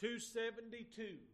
272.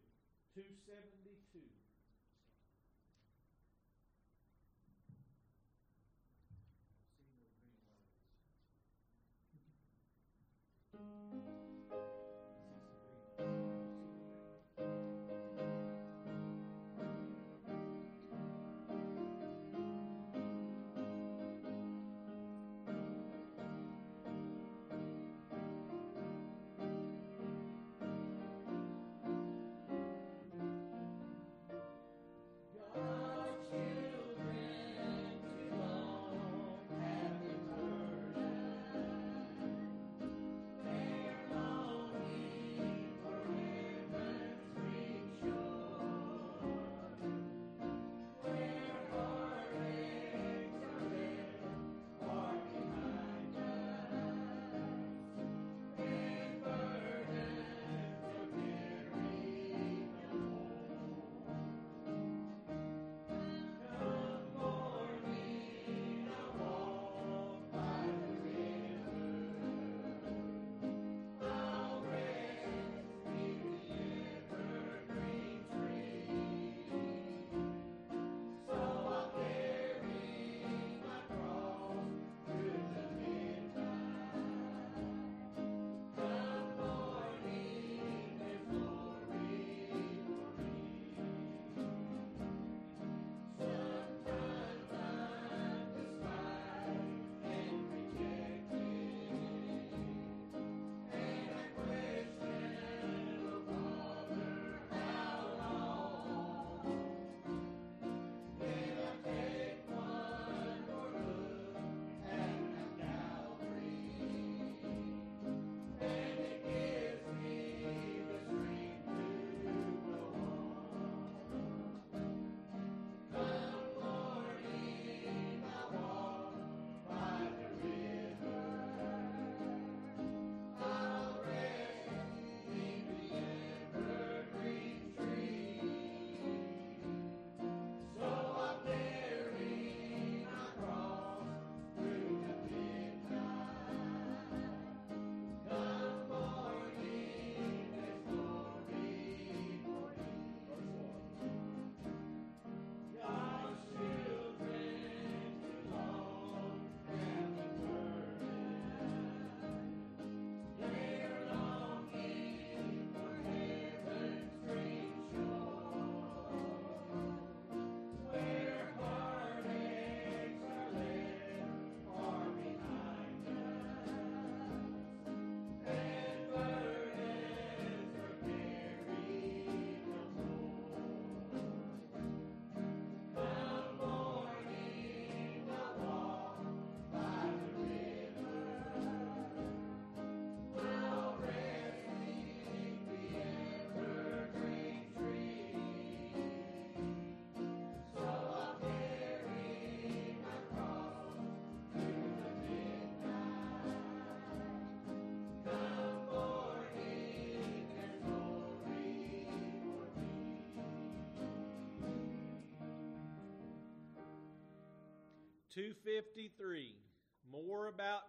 253, more about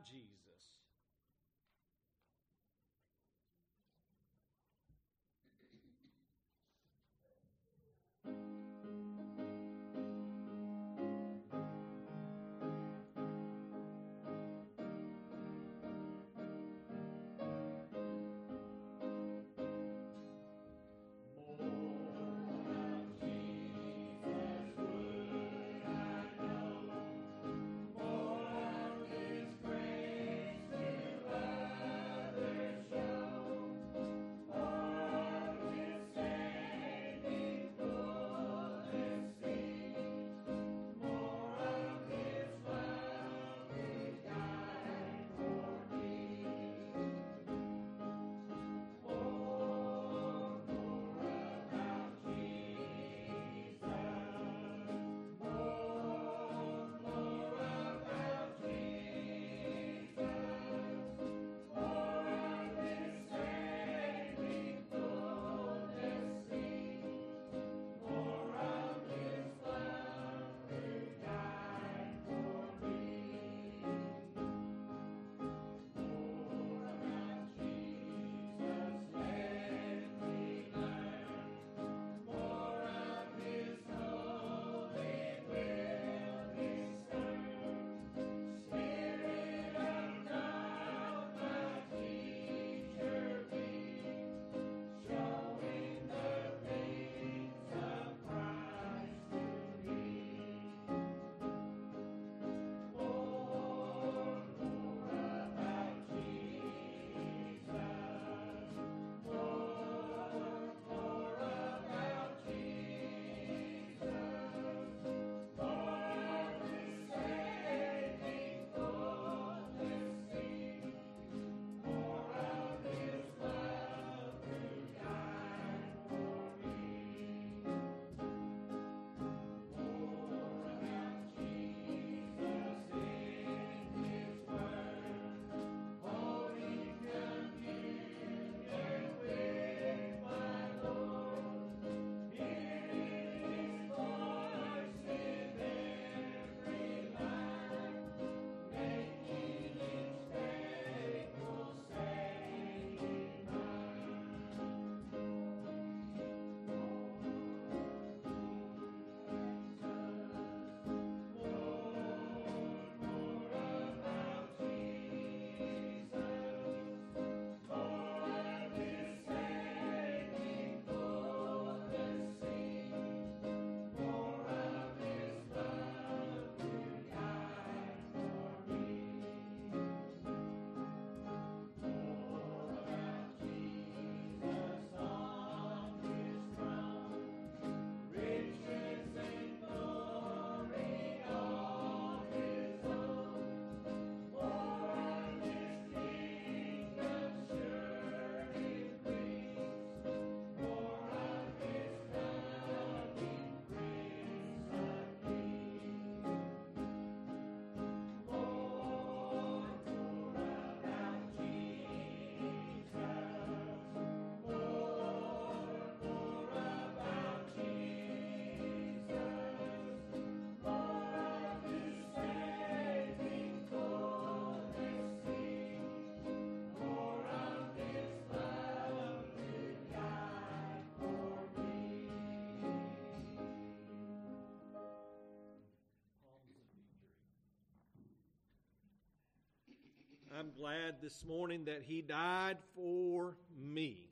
I'm glad this morning that He died for me.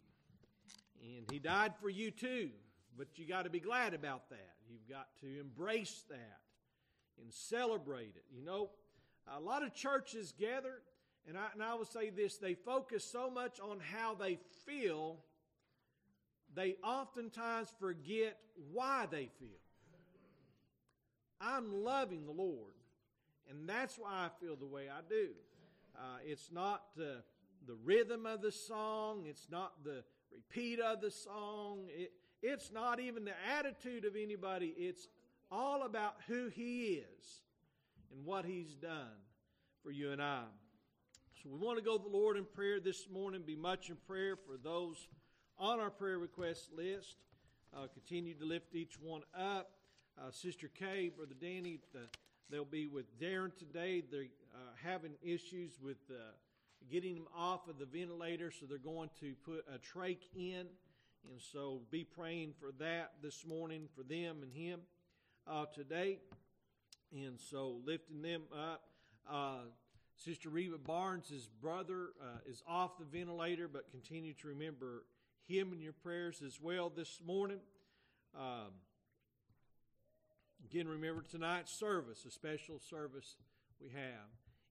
And He died for you too. But you got to be glad about that. You've got to embrace that and celebrate it. You know, a lot of churches gather, and I, and I will say this they focus so much on how they feel, they oftentimes forget why they feel. I'm loving the Lord, and that's why I feel the way I do. Uh, it's not uh, the rhythm of the song, it's not the repeat of the song, it, it's not even the attitude of anybody. It's all about who He is and what He's done for you and I. So we want to go to the Lord in prayer this morning, be much in prayer for those on our prayer request list. Uh, continue to lift each one up. Uh, Sister Kay, Brother Danny, the, they'll be with Darren today. They're uh, having issues with uh, getting them off of the ventilator, so they're going to put a trach in. And so be praying for that this morning for them and him uh, today. And so lifting them up. Uh, Sister Reba Barnes' brother uh, is off the ventilator, but continue to remember him in your prayers as well this morning. Um, again, remember tonight's service, a special service we have.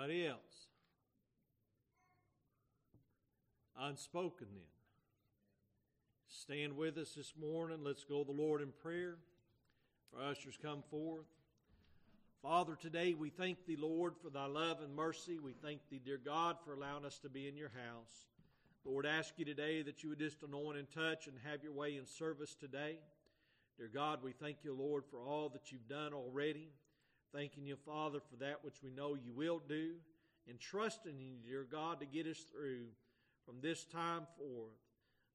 Anybody else? Unspoken then. Stand with us this morning. Let's go to the Lord in prayer. Our ushers come forth. Father, today we thank thee, Lord, for thy love and mercy. We thank thee, dear God, for allowing us to be in your house. Lord, ask you today that you would just anoint and touch and have your way in service today. Dear God, we thank you, Lord, for all that you've done already. Thanking you, Father, for that which we know you will do, and trusting you, dear God, to get us through from this time forth.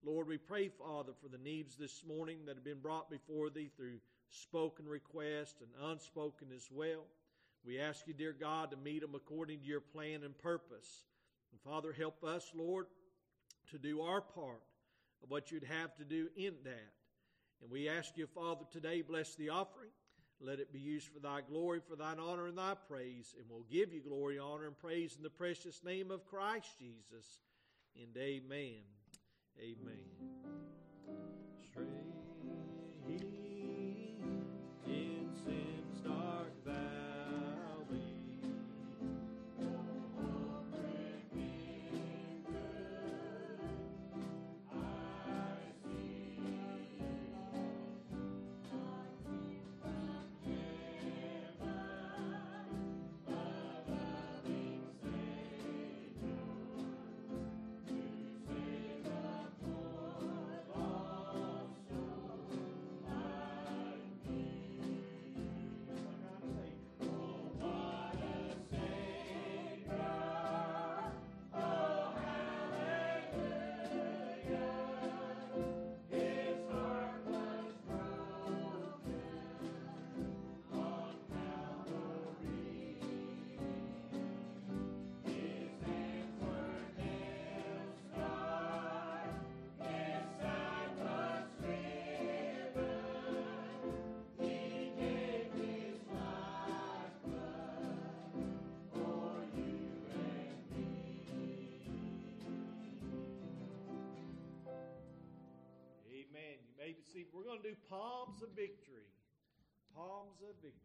Lord, we pray, Father, for the needs this morning that have been brought before thee through spoken request and unspoken as well. We ask you, dear God, to meet them according to your plan and purpose. And Father, help us, Lord, to do our part of what you'd have to do in that. And we ask you, Father, today, bless the offering. Let it be used for thy glory, for thine honor, and thy praise. And we'll give you glory, honor, and praise in the precious name of Christ Jesus. And amen. Amen. Straight. See, we're going to do palms of victory. Palms of victory.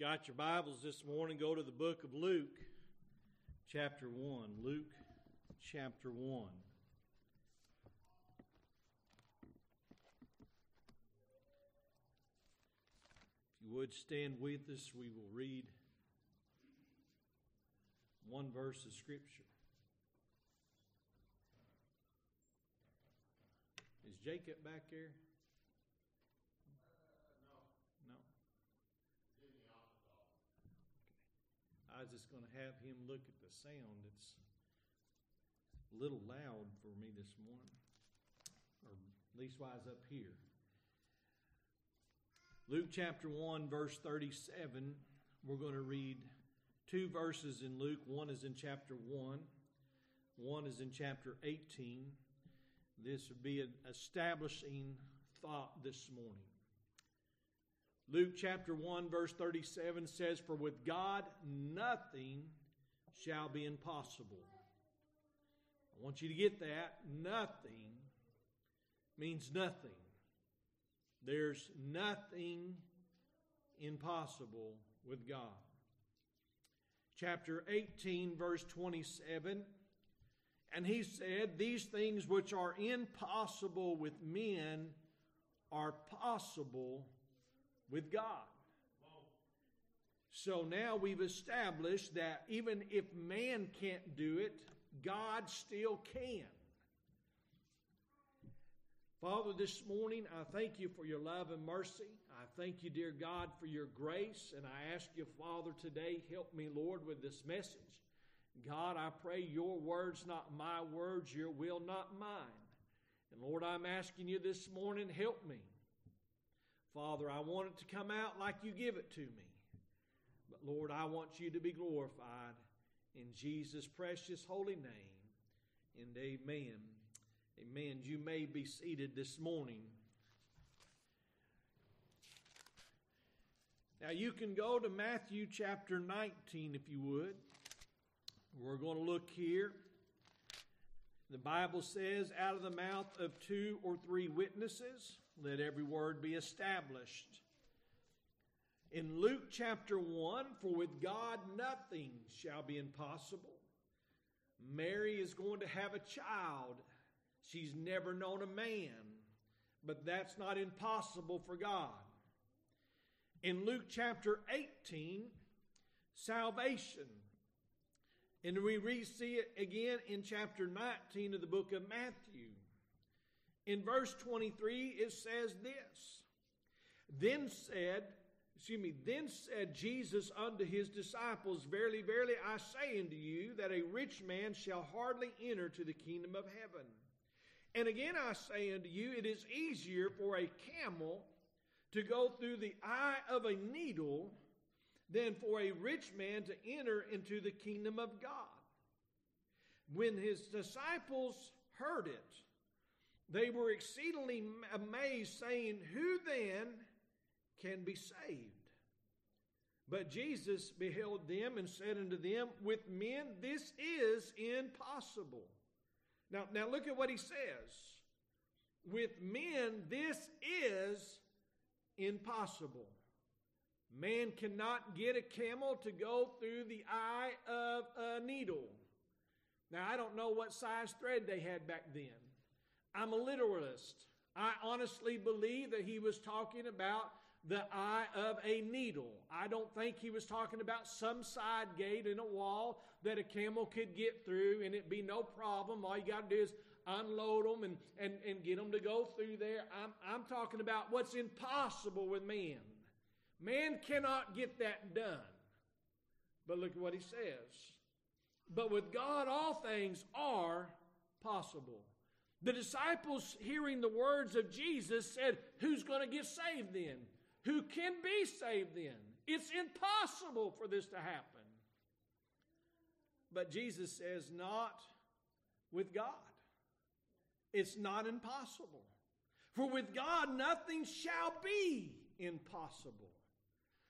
got your Bibles this morning, go to the book of Luke, chapter 1. Luke, chapter 1. If you would stand with us, we will read one verse of Scripture. Is Jacob back there? I was just going to have him look at the sound. It's a little loud for me this morning, or leastwise up here. Luke chapter 1, verse 37. We're going to read two verses in Luke. One is in chapter 1, one is in chapter 18. This would be an establishing thought this morning. Luke chapter 1, verse 37 says, For with God nothing shall be impossible. I want you to get that. Nothing means nothing. There's nothing impossible with God. Chapter 18, verse 27. And he said, These things which are impossible with men are possible with God. So now we've established that even if man can't do it, God still can. Father, this morning I thank you for your love and mercy. I thank you, dear God, for your grace. And I ask you, Father, today, help me, Lord, with this message. God, I pray your words, not my words, your will, not mine. And Lord, I'm asking you this morning, help me. Father, I want it to come out like you give it to me. But Lord, I want you to be glorified in Jesus' precious holy name. And amen. Amen. You may be seated this morning. Now, you can go to Matthew chapter 19 if you would. We're going to look here. The Bible says, out of the mouth of two or three witnesses, let every word be established. In Luke chapter 1, for with God nothing shall be impossible. Mary is going to have a child. She's never known a man, but that's not impossible for God. In Luke chapter 18, salvation. And we re see it again in chapter 19 of the book of Matthew. In verse 23, it says this Then said, excuse me, then said Jesus unto his disciples, Verily, verily, I say unto you, that a rich man shall hardly enter to the kingdom of heaven. And again I say unto you, it is easier for a camel to go through the eye of a needle than for a rich man to enter into the kingdom of God. When his disciples heard it, they were exceedingly amazed, saying, Who then can be saved? But Jesus beheld them and said unto them, With men this is impossible. Now, now look at what he says. With men this is impossible. Man cannot get a camel to go through the eye of a needle. Now, I don't know what size thread they had back then. I'm a literalist. I honestly believe that he was talking about the eye of a needle. I don't think he was talking about some side gate in a wall that a camel could get through and it'd be no problem. All you got to do is unload them and, and, and get them to go through there. I'm, I'm talking about what's impossible with man. Man cannot get that done. But look at what he says. But with God, all things are possible. The disciples, hearing the words of Jesus, said, Who's going to get saved then? Who can be saved then? It's impossible for this to happen. But Jesus says, Not with God. It's not impossible. For with God, nothing shall be impossible.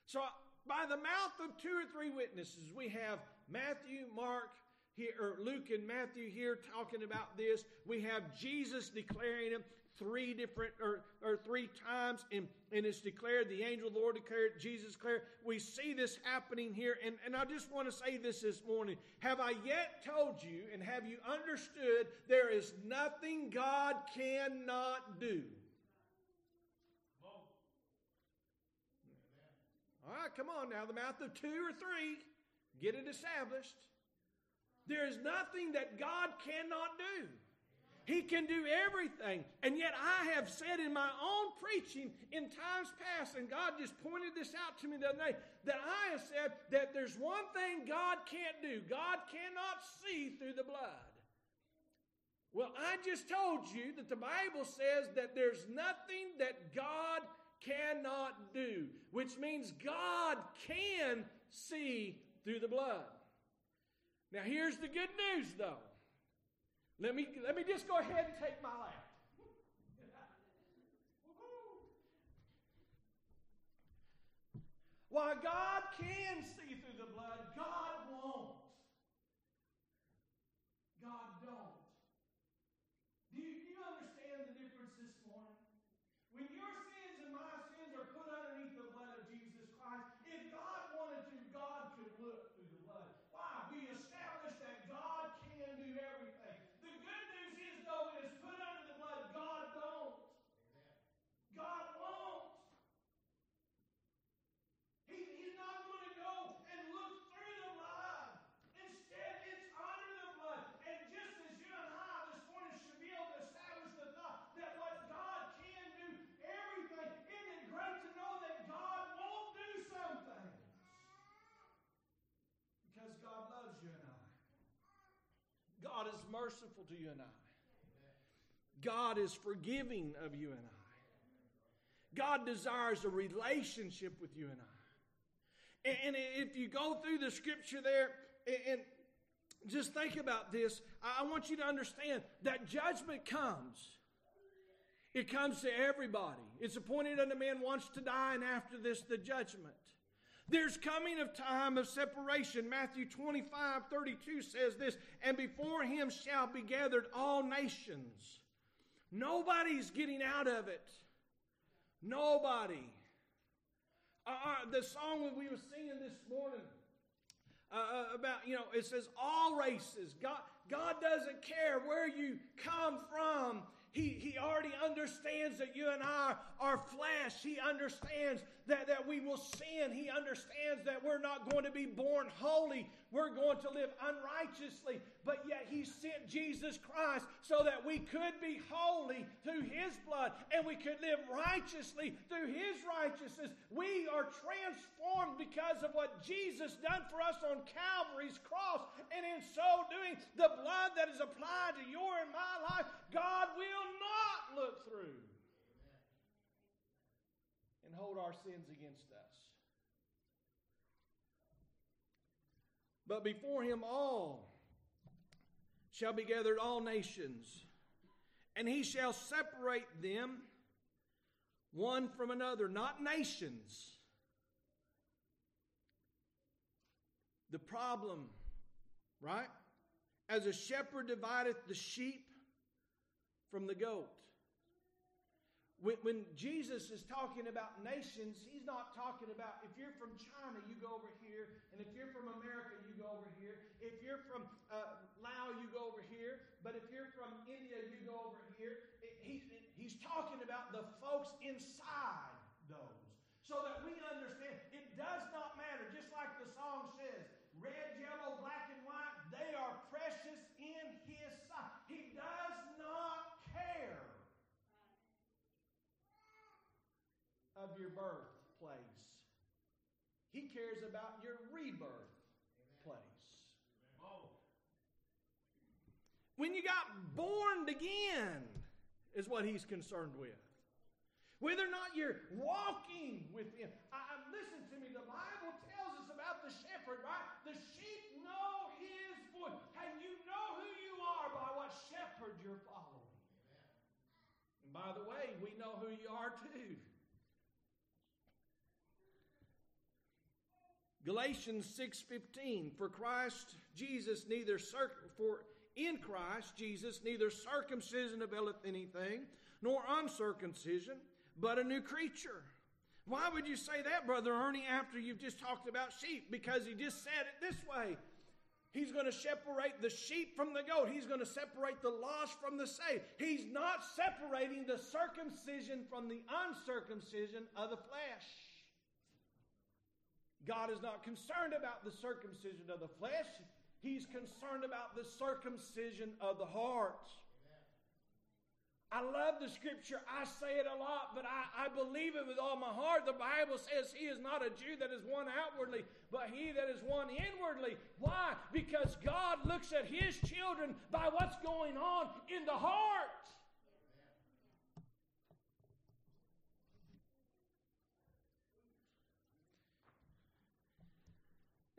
So, by the mouth of two or three witnesses, we have Matthew, Mark, here, or Luke and Matthew here talking about this. We have Jesus declaring it three different or, or three times, and, and it's declared, the angel of the Lord declared, Jesus declared. We see this happening here, and, and I just want to say this this morning. Have I yet told you, and have you understood, there is nothing God cannot do? All right, come on now. The mouth of two or three, get it established. There is nothing that God cannot do. He can do everything. And yet I have said in my own preaching in times past, and God just pointed this out to me the other day, that I have said that there's one thing God can't do. God cannot see through the blood. Well, I just told you that the Bible says that there's nothing that God cannot do, which means God can see through the blood. Now, here's the good news, though. Let me, let me just go ahead and take my lap. While God can see through the blood, God won't. God don't. Do you, do you understand the difference this morning? When your sins and my sins are put underneath the blood of Jesus Christ, if God wanted to, God could look through the blood. Why? We established that God can do everything. The good news is, though, when it's put under the blood, God don't. God won't. He, he's not going to go and look through the blood merciful to you and I. God is forgiving of you and I. God desires a relationship with you and I. And if you go through the scripture there and just think about this, I want you to understand that judgment comes. It comes to everybody. It's appointed unto man once to die, and after this, the judgment. There's coming of time of separation. Matthew 25, 32 says this, and before him shall be gathered all nations. Nobody's getting out of it. Nobody. Uh, uh the song that we were singing this morning uh, uh, about, you know, it says all races. God, God doesn't care where you come from. He, he already understands that you and I are flesh. He understands that, that we will sin. He understands that we're not going to be born holy. We're going to live unrighteously. But yet He sent Jesus Christ so that we could be holy through His blood and we could live righteously through His righteousness. We are transformed because of what Jesus done for us on Calvary's cross. And in so doing, the blood that is applied to your and my life, God will not look through and hold our sins against us. But before him all shall be gathered all nations, and he shall separate them one from another, not nations. The problem, right? As a shepherd divideth the sheep from the goat. When, when, Jesus is talking about nations, he's not talking about if you're from China, you go over here, and if you're from America, you go over here. If you're from uh, Laos, you go over here. But if you're from India, you go over here. He, he's talking about the folks inside those. So that we understand it does not matter, just like the song says red, yellow, black, and white, they are precious in his sight. He does of your birthplace. He cares about your rebirth place. When you got born again, is what he's concerned with. Whether or not you're walking with him. I, I, listen to me, the Bible tells us about the shepherd, right? The sheep know his voice. And you know who you are by what shepherd you're following. And by the way, we know who you are too. Galatians 6:15 For Christ Jesus neither circ- for in Christ Jesus neither circumcision availeth anything nor uncircumcision but a new creature. Why would you say that, brother Ernie, after you've just talked about sheep? Because he just said it this way. He's going to separate the sheep from the goat. He's going to separate the lost from the saved. He's not separating the circumcision from the uncircumcision of the flesh. God is not concerned about the circumcision of the flesh, He's concerned about the circumcision of the heart. I love the scripture. I say it a lot, but I, I believe it with all my heart. The Bible says he is not a Jew that is one outwardly, but he that is one inwardly. Why? Because God looks at his children by what's going on in the heart.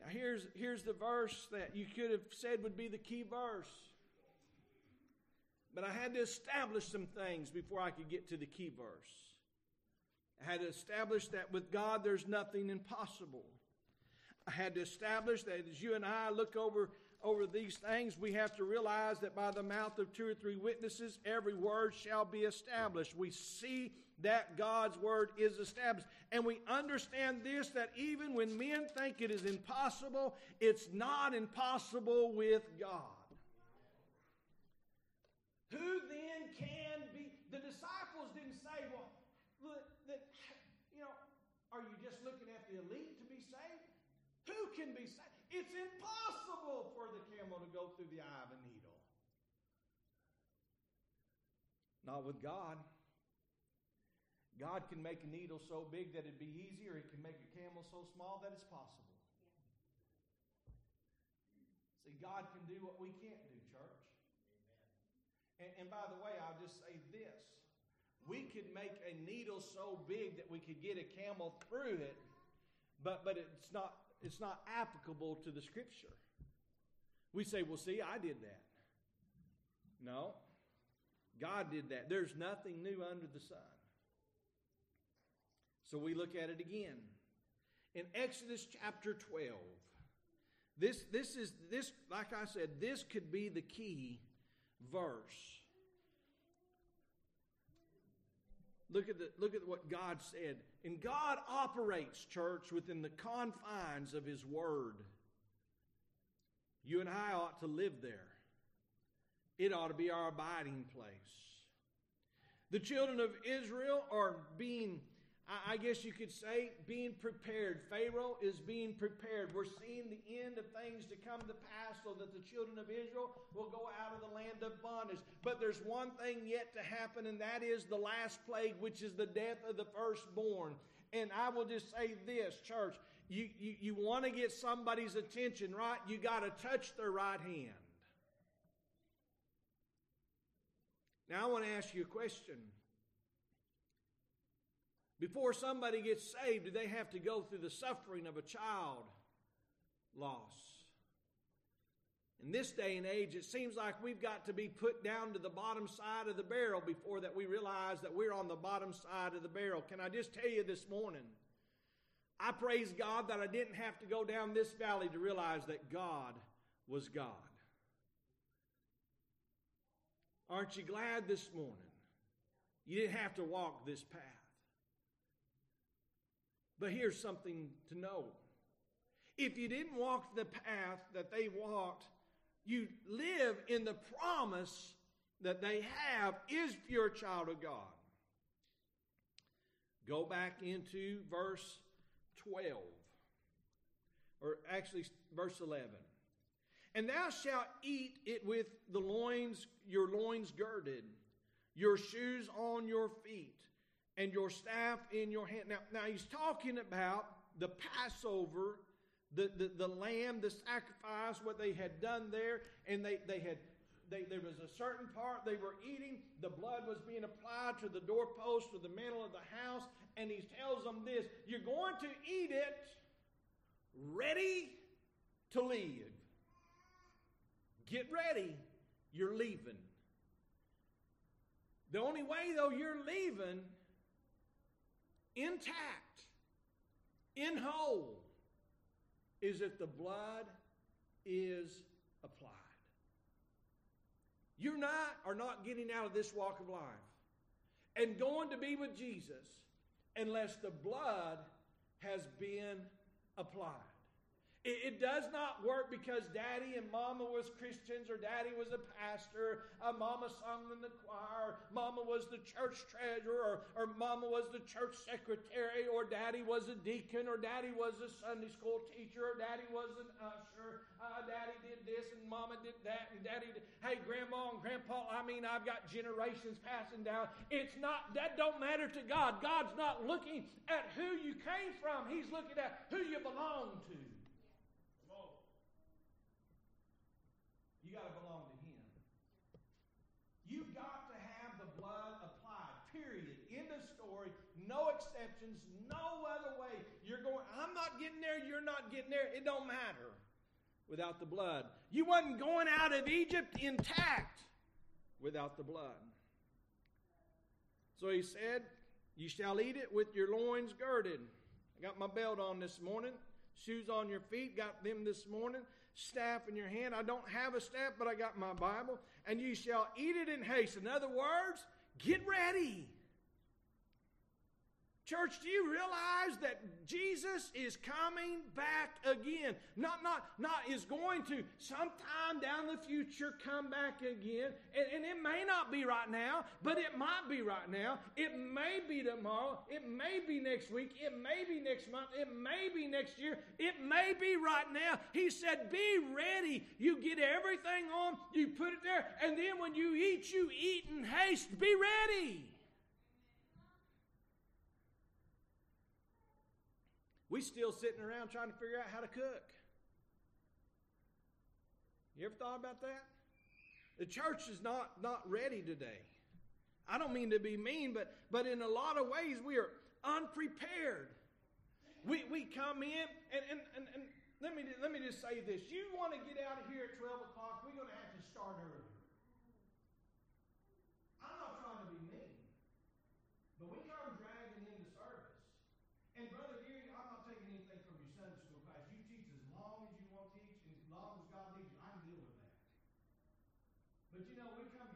Here's, here's the verse that you could have said would be the key verse. But I had to establish some things before I could get to the key verse. I had to establish that with God there's nothing impossible. I had to establish that as you and I look over, over these things, we have to realize that by the mouth of two or three witnesses, every word shall be established. We see that God's word is established. And we understand this that even when men think it is impossible, it's not impossible with God. Who then can be? The disciples didn't say, well, that, you know, are you just looking at the elite to be saved? Who can be saved? It's impossible camel to go through the eye of a needle. Not with God. God can make a needle so big that it'd be easier. He can make a camel so small that it's possible. See, God can do what we can't do, church. And, and by the way, I'll just say this. We could make a needle so big that we could get a camel through it, but, but it's, not, it's not applicable to the scripture. We say, well, see, I did that. No, God did that. There's nothing new under the sun. So we look at it again. In Exodus chapter 12, this, this is this, like I said, this could be the key verse. Look at, the, look at what God said. And God operates, church, within the confines of His Word. You and I ought to live there. It ought to be our abiding place. The children of Israel are being, I guess you could say, being prepared. Pharaoh is being prepared. We're seeing the end of things to come to pass so that the children of Israel will go out of the land of bondage. But there's one thing yet to happen, and that is the last plague, which is the death of the firstborn. And I will just say this, church. You, you, you want to get somebody's attention, right? You got to touch their right hand. Now, I want to ask you a question. Before somebody gets saved, do they have to go through the suffering of a child loss? In this day and age, it seems like we've got to be put down to the bottom side of the barrel before that we realize that we're on the bottom side of the barrel. Can I just tell you this morning? I praise God that I didn't have to go down this valley to realize that God was God. Aren't you glad this morning you didn't have to walk this path? But here's something to know. If you didn't walk the path that they walked, you live in the promise that they have is you're child of God. Go back into verse 12, or actually, verse 11. And thou shalt eat it with the loins, your loins girded, your shoes on your feet, and your staff in your hand. Now, now he's talking about the Passover, the, the, the lamb, the sacrifice, what they had done there, and they, they had they, there was a certain part they were eating. The blood was being applied to the doorpost or the mantle of the house. And he tells them this You're going to eat it ready to leave. Get ready, you're leaving. The only way, though, you're leaving intact, in whole, is if the blood is applied. You and I are not getting out of this walk of life and going to be with Jesus unless the blood has been applied. It, it, does not work because daddy and mama was Christians or daddy was a pastor, uh, mama sung in the choir, mama was the church treasurer, or, or mama was the church secretary, or daddy was a deacon, or daddy was a Sunday school teacher, or daddy was an usher. Uh, daddy did this and mama did that, and daddy did. Hey, grandma and grandpa, I mean, I've got generations passing down. It's not, that don't matter to God. God's not looking at who you came from, He's looking at who you belong to. You got to belong to Him. You've got to have the blood applied, period. End of story. No exceptions, no other way. You're going, I'm not getting there, you're not getting there. It don't matter without the blood. You wasn't going out of Egypt intact without the blood. So he said, You shall eat it with your loins girded. I got my belt on this morning, shoes on your feet, got them this morning staff in your hand. I don't have a staff, but I got my Bible. And you shall eat it in haste. In other words, get ready. Church, do you realize that Jesus is coming back again? Not, not, not is going to sometime down the future come back again. And, and it may not be right now, but it might be right now. It may be tomorrow. It may be next week. It may be next month. It may be next year. It may be right now. He said, Be ready. You get everything on, you put it there, and then when you eat, you eat in haste. Be ready. We still sitting around trying to figure out how to cook. You ever thought about that? The church is not, not ready today. I don't mean to be mean, but, but in a lot of ways we are unprepared. We, we come in, and, and, and, and let, me, let me just say this. You want to get out of here at 12 o'clock, we're going to have to start early. But you know, we come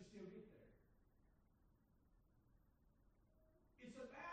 you still there. It's a bad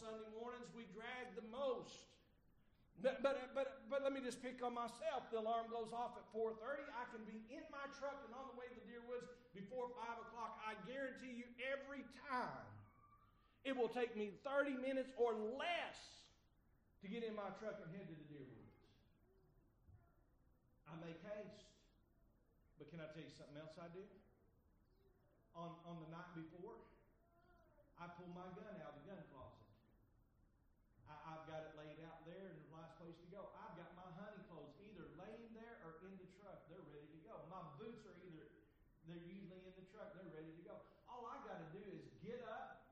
Sunday mornings we drag the most. But, but, but, but let me just pick on myself. The alarm goes off at 4.30. I can be in my truck and on the way to the Deer Woods before 5 o'clock. I guarantee you every time it will take me 30 minutes or less to get in my truck and head to the Deer Woods. I make haste. But can I tell you something else I do? On, on the night before, I pull my gun out of the gun closet. I've got it laid out there and the last place to go. I've got my hunting clothes either laying there or in the truck. They're ready to go. My boots are either, they're usually in the truck. They're ready to go. All I got to do is get up,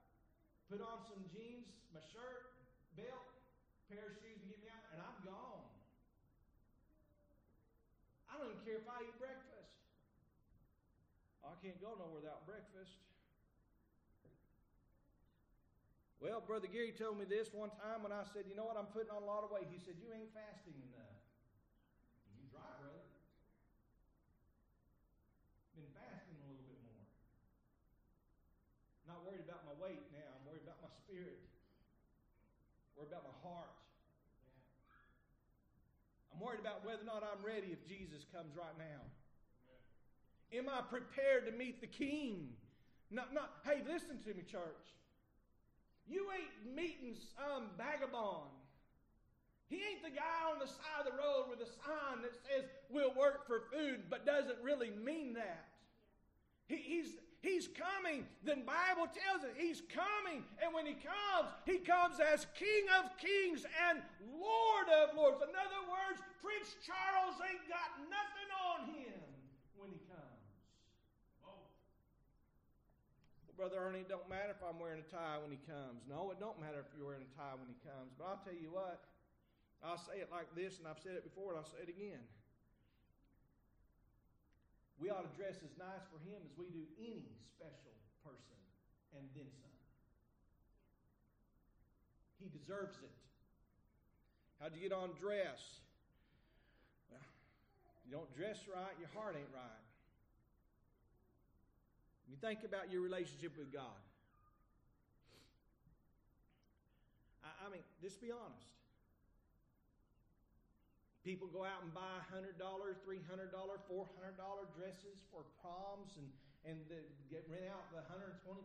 put on some jeans, my shirt, belt, pair of shoes to get me out, and I'm gone. I don't even care if I eat breakfast. I can't go nowhere without breakfast. Well, Brother Gary told me this one time when I said, You know what, I'm putting on a lot of weight. He said, You ain't fasting enough. You right, brother. Been fasting a little bit more. Not worried about my weight now. I'm worried about my spirit. Worried about my heart. I'm worried about whether or not I'm ready if Jesus comes right now. Am I prepared to meet the King? Not, not, hey, listen to me, church. You ain't meeting some vagabond. He ain't the guy on the side of the road with a sign that says we'll work for food, but doesn't really mean that. He, he's, he's coming. The Bible tells us he's coming. And when he comes, he comes as King of kings and Lord of lords. In other words, Prince Charles ain't got nothing on him when he comes. Brother Ernie, it don't matter if I'm wearing a tie when he comes. No, it don't matter if you're wearing a tie when he comes. But I'll tell you what, I'll say it like this, and I've said it before, and I'll say it again. We ought to dress as nice for him as we do any special person, and then some. He deserves it. How'd you get on dress? Well, you don't dress right, your heart ain't right. You think about your relationship with God. I, I mean, just be honest. People go out and buy $100, $300, $400 dresses for proms and, and the, get rent out the 125,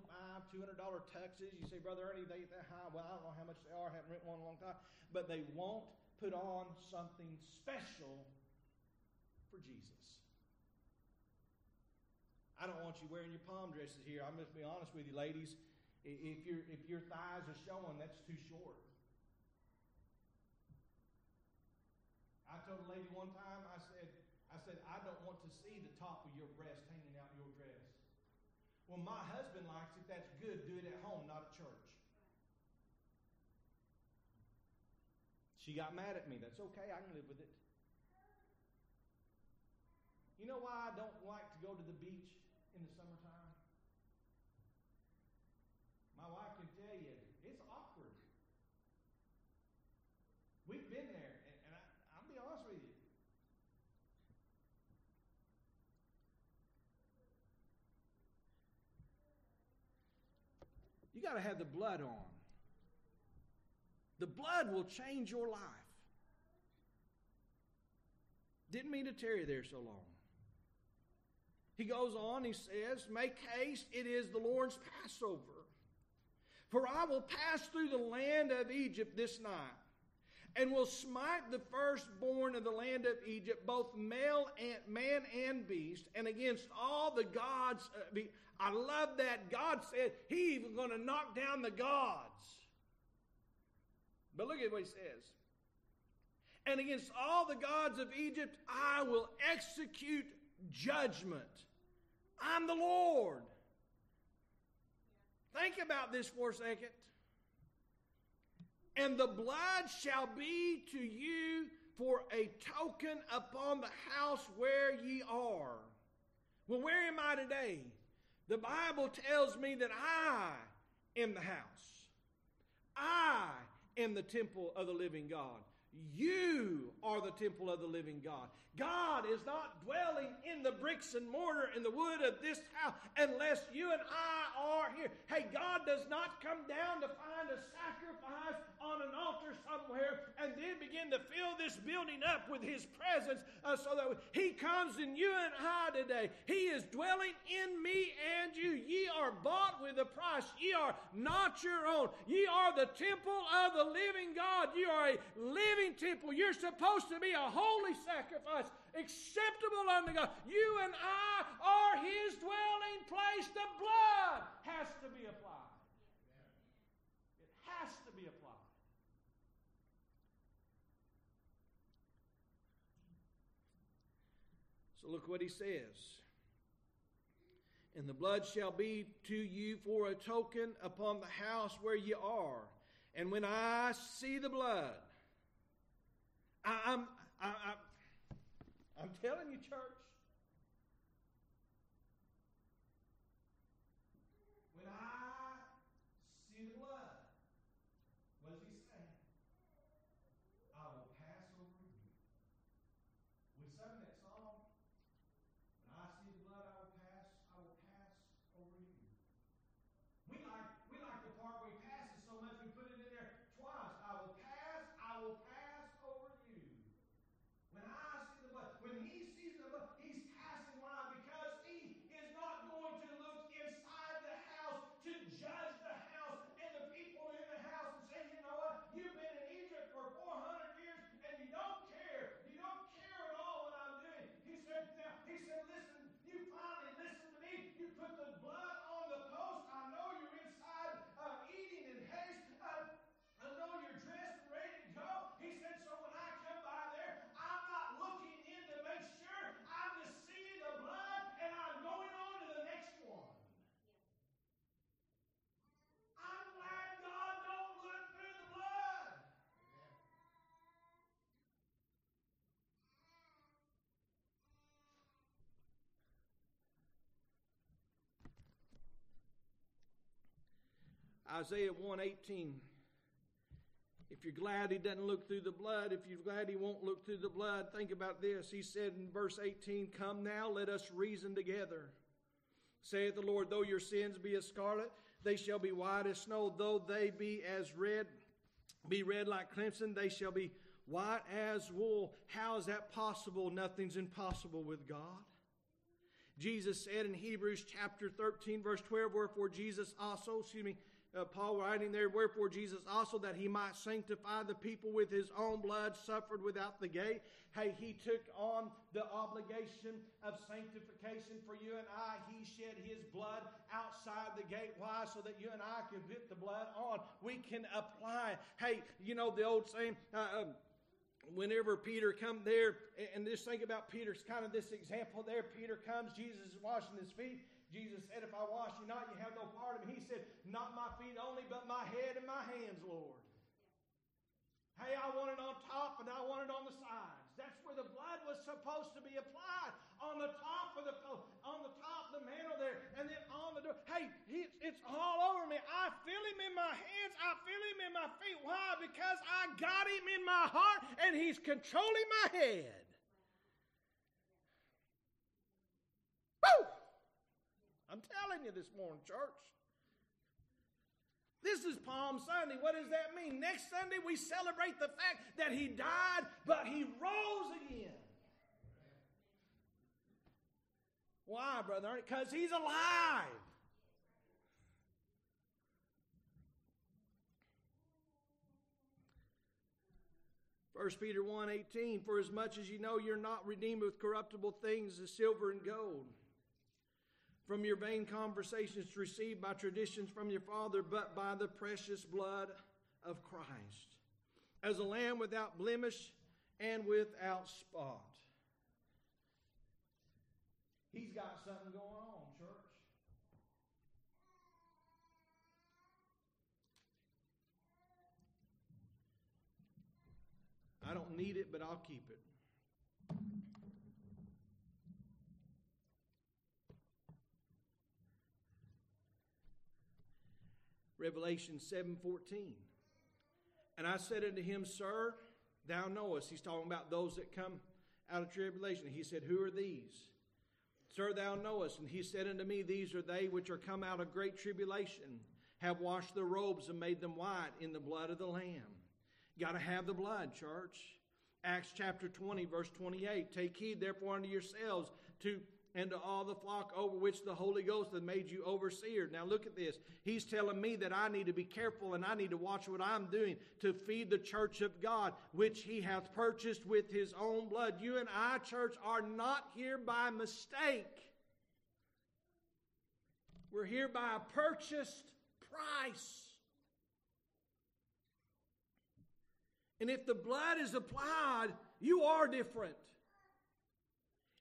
$200 tuxes. You say, Brother Ernie, they that high. Well, I don't know how much they are. I haven't rent one in a long time. But they won't put on something special for Jesus. I don't want you wearing your palm dresses here. I'm just be honest with you, ladies. If your if your thighs are showing, that's too short. I told a lady one time, I said, I said, I don't want to see the top of your breast hanging out your dress. Well, my husband likes it. That's good. Do it at home, not at church. She got mad at me. That's okay. I can live with it. You know why I don't like to go to the beach in the summertime? My wife can tell you, it's awkward. We've been there, and, and I, I'll be honest with you. You got to have the blood on. The blood will change your life. Didn't mean to tarry there so long. He goes on, he says, Make haste, it is the Lord's Passover. For I will pass through the land of Egypt this night, and will smite the firstborn of the land of Egypt, both male and man and beast, and against all the gods. I love that. God said He even going to knock down the gods. But look at what He says. And against all the gods of Egypt, I will execute judgment. I'm the Lord. Think about this for a second. And the blood shall be to you for a token upon the house where ye are. Well, where am I today? The Bible tells me that I am the house. I am the temple of the living God. You are the temple of the living God. God is not dwelling in the bricks and mortar and the wood of this house unless you and I are here. Hey, God does not come down to find a sacrifice on an altar somewhere and then begin to fill this building up with His presence uh, so that He comes in you and I today. He is dwelling in me and you. Ye are bought with a price. Ye are not your own. Ye are the temple of the living God. You are a living temple. You're supposed to be a holy sacrifice acceptable unto God. You and I are His dwelling place. The blood has to be applied. It has to be applied. So look what He says. And the blood shall be to you for a token upon the house where ye are. And when I see the blood, I, am I, I, I'm telling you, church. When I see the blood, what does he say? I will pass over you. We sung that song. When I see the blood, I will pass. I will pass over you. We like we like the part where he passes so much we put it in there twice. I will pass. I will pass. Isaiah 118. If you're glad he doesn't look through the blood, if you're glad he won't look through the blood, think about this. He said in verse 18, Come now, let us reason together. Saith the Lord, though your sins be as scarlet, they shall be white as snow. Though they be as red, be red like crimson, they shall be white as wool. How is that possible? Nothing's impossible with God. Jesus said in Hebrews chapter 13, verse 12, wherefore Jesus also, excuse me, uh, Paul writing there, wherefore Jesus also, that he might sanctify the people with his own blood, suffered without the gate. Hey, he took on the obligation of sanctification for you and I. He shed his blood outside the gate. Why? So that you and I can put the blood on. We can apply. Hey, you know the old saying, uh, um, whenever Peter come there, and just think about Peter's kind of this example there. Peter comes, Jesus is washing his feet. Jesus said, If I wash you not, you have no part of me. He said, Not my feet only, but my head and my hands, Lord. Hey, I want it on top and I want it on the sides. That's where the blood was supposed to be applied. On the top of the on the top, of the mantle there, and then on the door. Hey, it's, it's all over me. I feel him in my hands. I feel him in my feet. Why? Because I got him in my heart and he's controlling my head. Woo! I'm telling you this morning, church. This is Palm Sunday. What does that mean? Next Sunday, we celebrate the fact that He died, but He rose again. Why, brother? Because He's alive. First Peter 1 18, for as much as you know you're not redeemed with corruptible things as silver and gold from your vain conversations received by traditions from your father, but by the precious blood of Christ, as a lamb without blemish and without spot. He's got something going on, church. I don't need it, but I'll keep it. Revelation 7:14. And I said unto him, Sir, thou knowest. He's talking about those that come out of tribulation. He said, Who are these? Sir, thou knowest. And he said unto me, These are they which are come out of great tribulation, have washed their robes and made them white in the blood of the Lamb. Got to have the blood, church. Acts chapter 20, verse 28. Take heed, therefore, unto yourselves to and to all the flock over which the Holy Ghost hath made you overseer. Now look at this. He's telling me that I need to be careful and I need to watch what I'm doing to feed the church of God, which he hath purchased with his own blood. You and I, church, are not here by mistake. We're here by a purchased price. And if the blood is applied, you are different.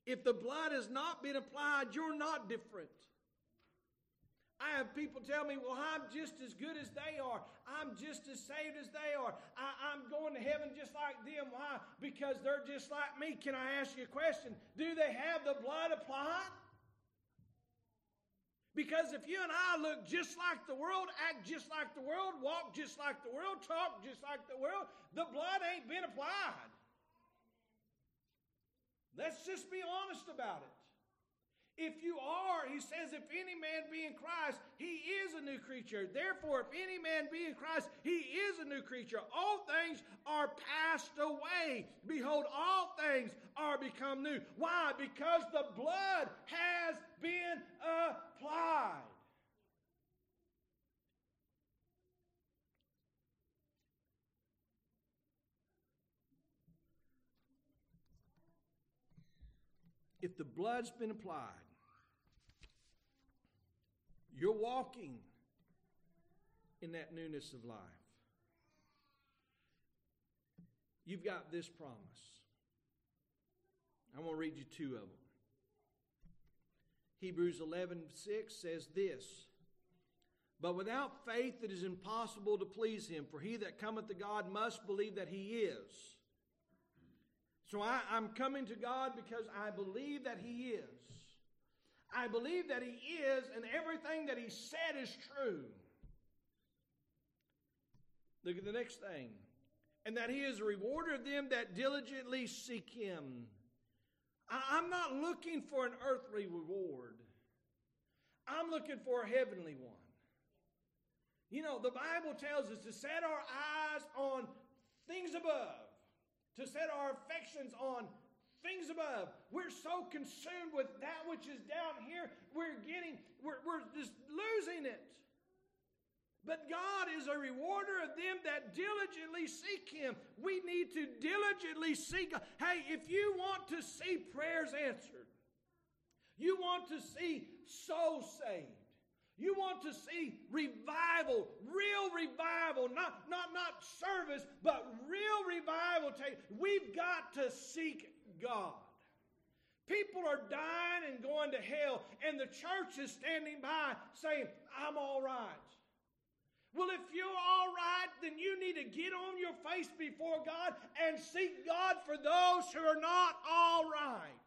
If the blood has not been applied, you're not different. I have people tell me, well, I'm just as good as they are. I'm just as saved as they are. I, am going to heaven just like them. Why? Because they're just like me. Can I ask you a question? Do they have the blood applied? Because if you and I look just like the world, act just like the world, walk just like the world, talk just like the world, the blood ain't been applied. Let's just be honest about it. If you are, he says, if any man be in Christ, he is a new creature. Therefore, if any man be in Christ, he is a new creature. All things are passed away. Behold, all things are become new. Why? Because the blood has been applied. If the blood's been applied, you're walking in that newness of life. You've got this promise. I'm going to read you two of them. Hebrews 11 6 says this But without faith it is impossible to please him, for he that cometh to God must believe that he is so I, I'm coming to God because I believe that He is. I believe that He is, and everything that He said is true. Look at the next thing and that He is a rewarder of them that diligently seek Him. I'm not looking for an earthly reward, I'm looking for a heavenly one. You know, the Bible tells us to set our eyes on things above, to set our affections on things above. We're so consumed with that which is down here, we're getting, we're, we're just losing it. But God is a rewarder of them that diligently seek Him. We need to diligently seek. Hey, if you want to see prayers answered, you want to see souls saved, you want to see revival, real revival, not, not, not service, but real revival. We've got to seek God. People are dying and going to hell, and the church is standing by saying, I'm all right. Well, if you're all right, then you need to get on your face before God and seek God for those who are not all right.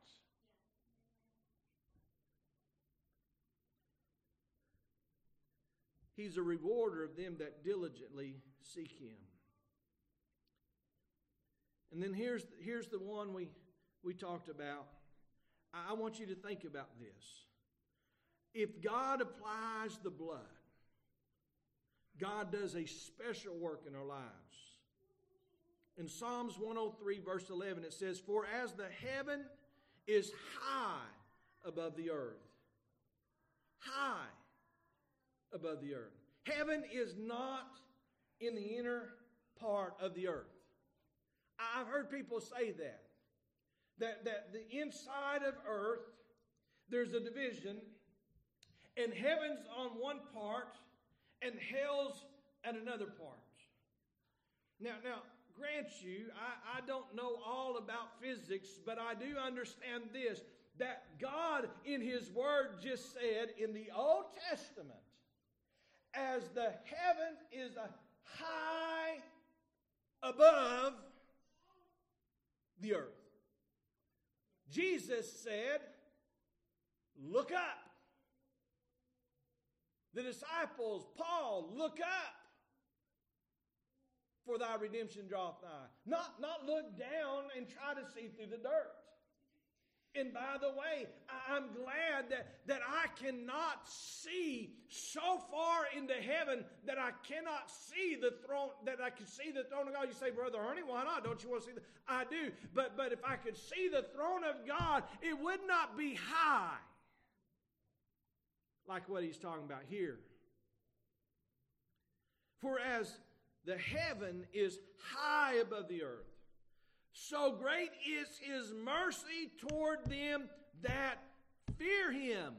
He's a rewarder of them that diligently seek Him. And then here's, here's the one we, we talked about. I want you to think about this. If God applies the blood, God does a special work in our lives. In Psalms 103, verse 11, it says, For as the heaven is high above the earth, high above the earth. Heaven is not in the inner part of the earth. I've heard people say that. That, that the inside of earth, there's a division, and heaven's on one part, and hell's at another part. Now, now, grant you, I, I don't know all about physics, but I do understand this that God in His Word just said in the Old Testament as the heavens is high above the earth. Jesus said, Look up. The disciples, Paul, look up. For thy redemption draweth nigh. Not, not look down and try to see through the dirt. And by the way, I'm glad that, that I cannot see so far into heaven that I cannot see the throne, that I can see the throne of God. You say, Brother Ernie, why not? Don't you want to see the I do. But but if I could see the throne of God, it would not be high. Like what he's talking about here. For as the heaven is high above the earth, so great is his mercy toward them that fear him.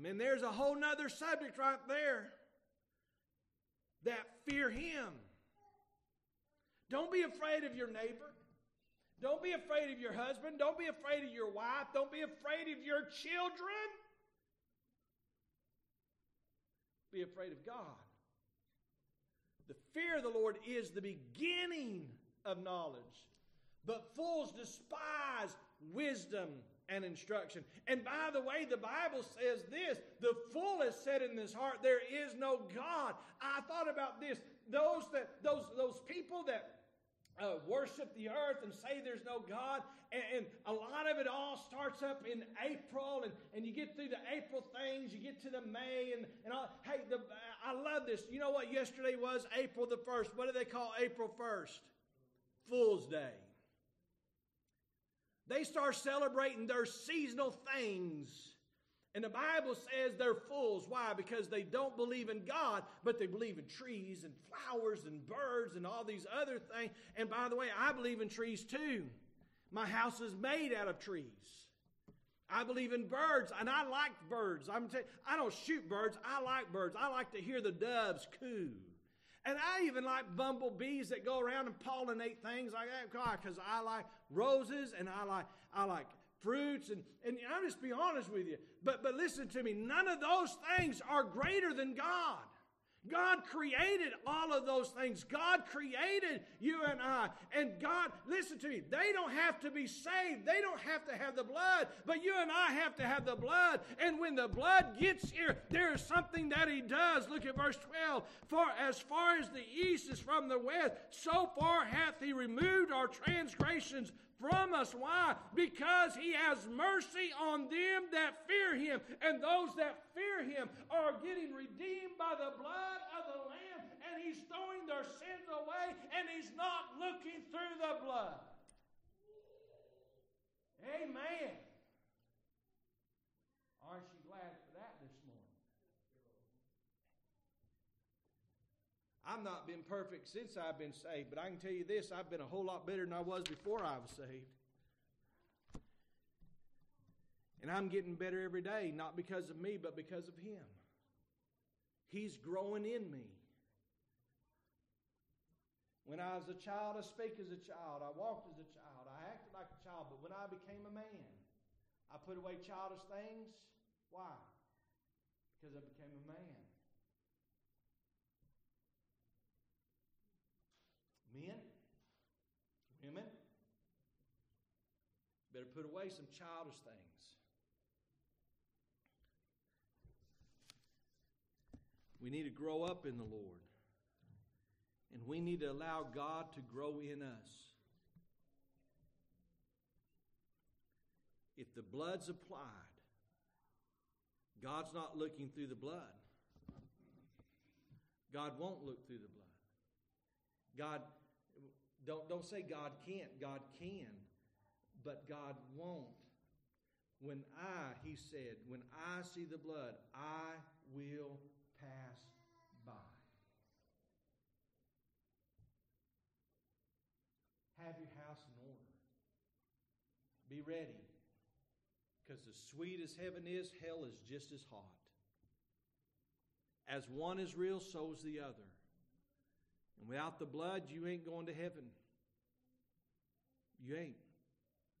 Mean, there's a whole nother subject right there. That fear him. Don't be afraid of your neighbor. Don't be afraid of your husband. Don't be afraid of your wife. Don't be afraid of your children. Be afraid of God. The fear of the Lord is the beginning of knowledge. But fools despise wisdom and instruction. And by the way, the Bible says this the fool has said in his heart, There is no God. I thought about this. Those that those those people that uh, worship the earth and say there's no God. And, and, a lot of it all starts up in April, and, and you get through the April things, you get to the May, and, and all. Hey, the, I love this. You know what yesterday was? April the 1st. What do they call April 1st? Fool's Day. They start celebrating their seasonal things. And the Bible says they're fools. Why? Because they don't believe in God, but they believe in trees and flowers and birds and all these other things. And by the way, I believe in trees too. My house is made out of trees. I believe in birds, and I like birds. I'm you, I don't shoot birds. I like birds. I like to hear the doves coo. And I even like bumblebees that go around and pollinate things like that because I like roses and I like I like fruits and, and I'll just be honest with you. But but listen to me, none of those things are greater than God. God created all of those things. God created you and I. And God, listen to me, they don't have to be saved. They don't have to have the blood, but you and I have to have the blood. And when the blood gets here, there is something that He does. Look at verse 12. For as far as the east is from the west, so far hath He removed our transgressions from us. Why? Because he has mercy on them that fear him. And those that fear him are getting redeemed by the blood of the Lamb. And he's throwing their sins away and he's not looking through the blood. Amen. Aren't you glad for that this morning? I've not been perfect since I've been saved, but I can tell you this I've been a whole lot better than I was before I was saved. And I'm getting better every day, not because of me, but because of Him. He's growing in me. When I was a child, I spake as a child. I walked as a child. I acted like a child. But when I became a man, I put away childish things. Why? Because I became a man. Men, women, better put away some childish things. We need to grow up in the Lord. And we need to allow God to grow in us. If the blood's applied, God's not looking through the blood. God won't look through the blood. God, don't, don't say God can't. God can. But God won't. When I, he said, when I see the blood, I will pass by. Have your house in order. Be ready. Because as sweet as heaven is, hell is just as hot. As one is real, so is the other. And without the blood, you ain't going to heaven. You ain't.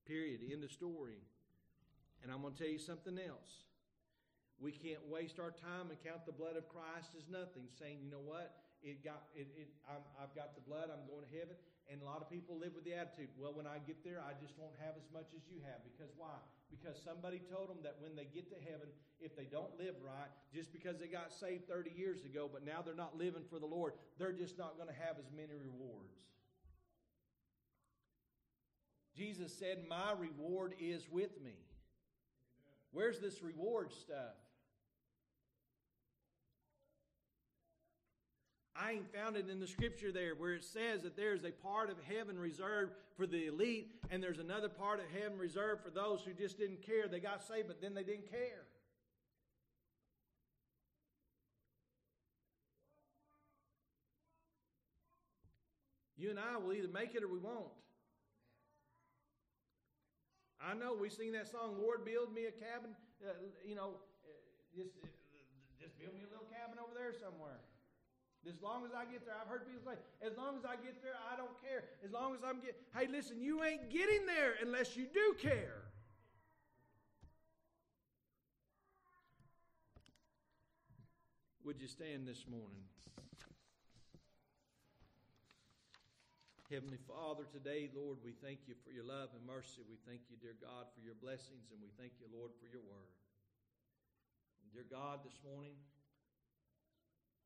Period. End of story. And I'm going to tell you something else. We can't waste our time and count the blood of Christ as nothing, saying, you know what? It got it, it i have got the blood, I'm going to heaven. And a lot of people live with the attitude, well, when I get there, I just won't have as much as you have. Because why? Because somebody told them that when they get to heaven, if they don't live right, just because they got saved 30 years ago, but now they're not living for the Lord, they're just not going to have as many rewards. Jesus said, My reward is with me. Where's this reward stuff? I ain't found it in the scripture there where it says that there's a part of heaven reserved for the elite, and there's another part of heaven reserved for those who just didn't care. They got saved, but then they didn't care. You and I will either make it or we won't. I know we sing that song, Lord, build me a cabin. Uh, you know, uh, just, uh, just build me a little cabin over there somewhere. As long as I get there, I've heard people say, as long as I get there, I don't care. As long as I'm get, hey, listen, you ain't getting there unless you do care. Would you stand this morning? Heavenly Father, today, Lord, we thank you for your love and mercy. We thank you, dear God, for your blessings, and we thank you, Lord, for your word. And dear God, this morning,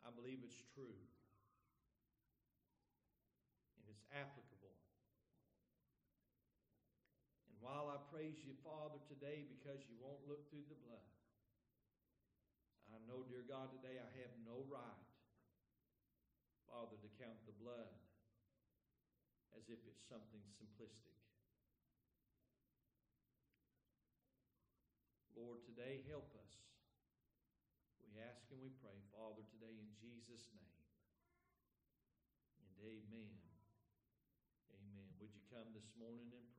I believe it's true. And it's applicable. And while I praise you, Father, today because you won't look through the blood, I know, dear God, today I have no right, Father, to count the blood as if it's something simplistic. Lord, today help us we ask and we pray, Father, today in Jesus' name. And amen. Amen. Would you come this morning and?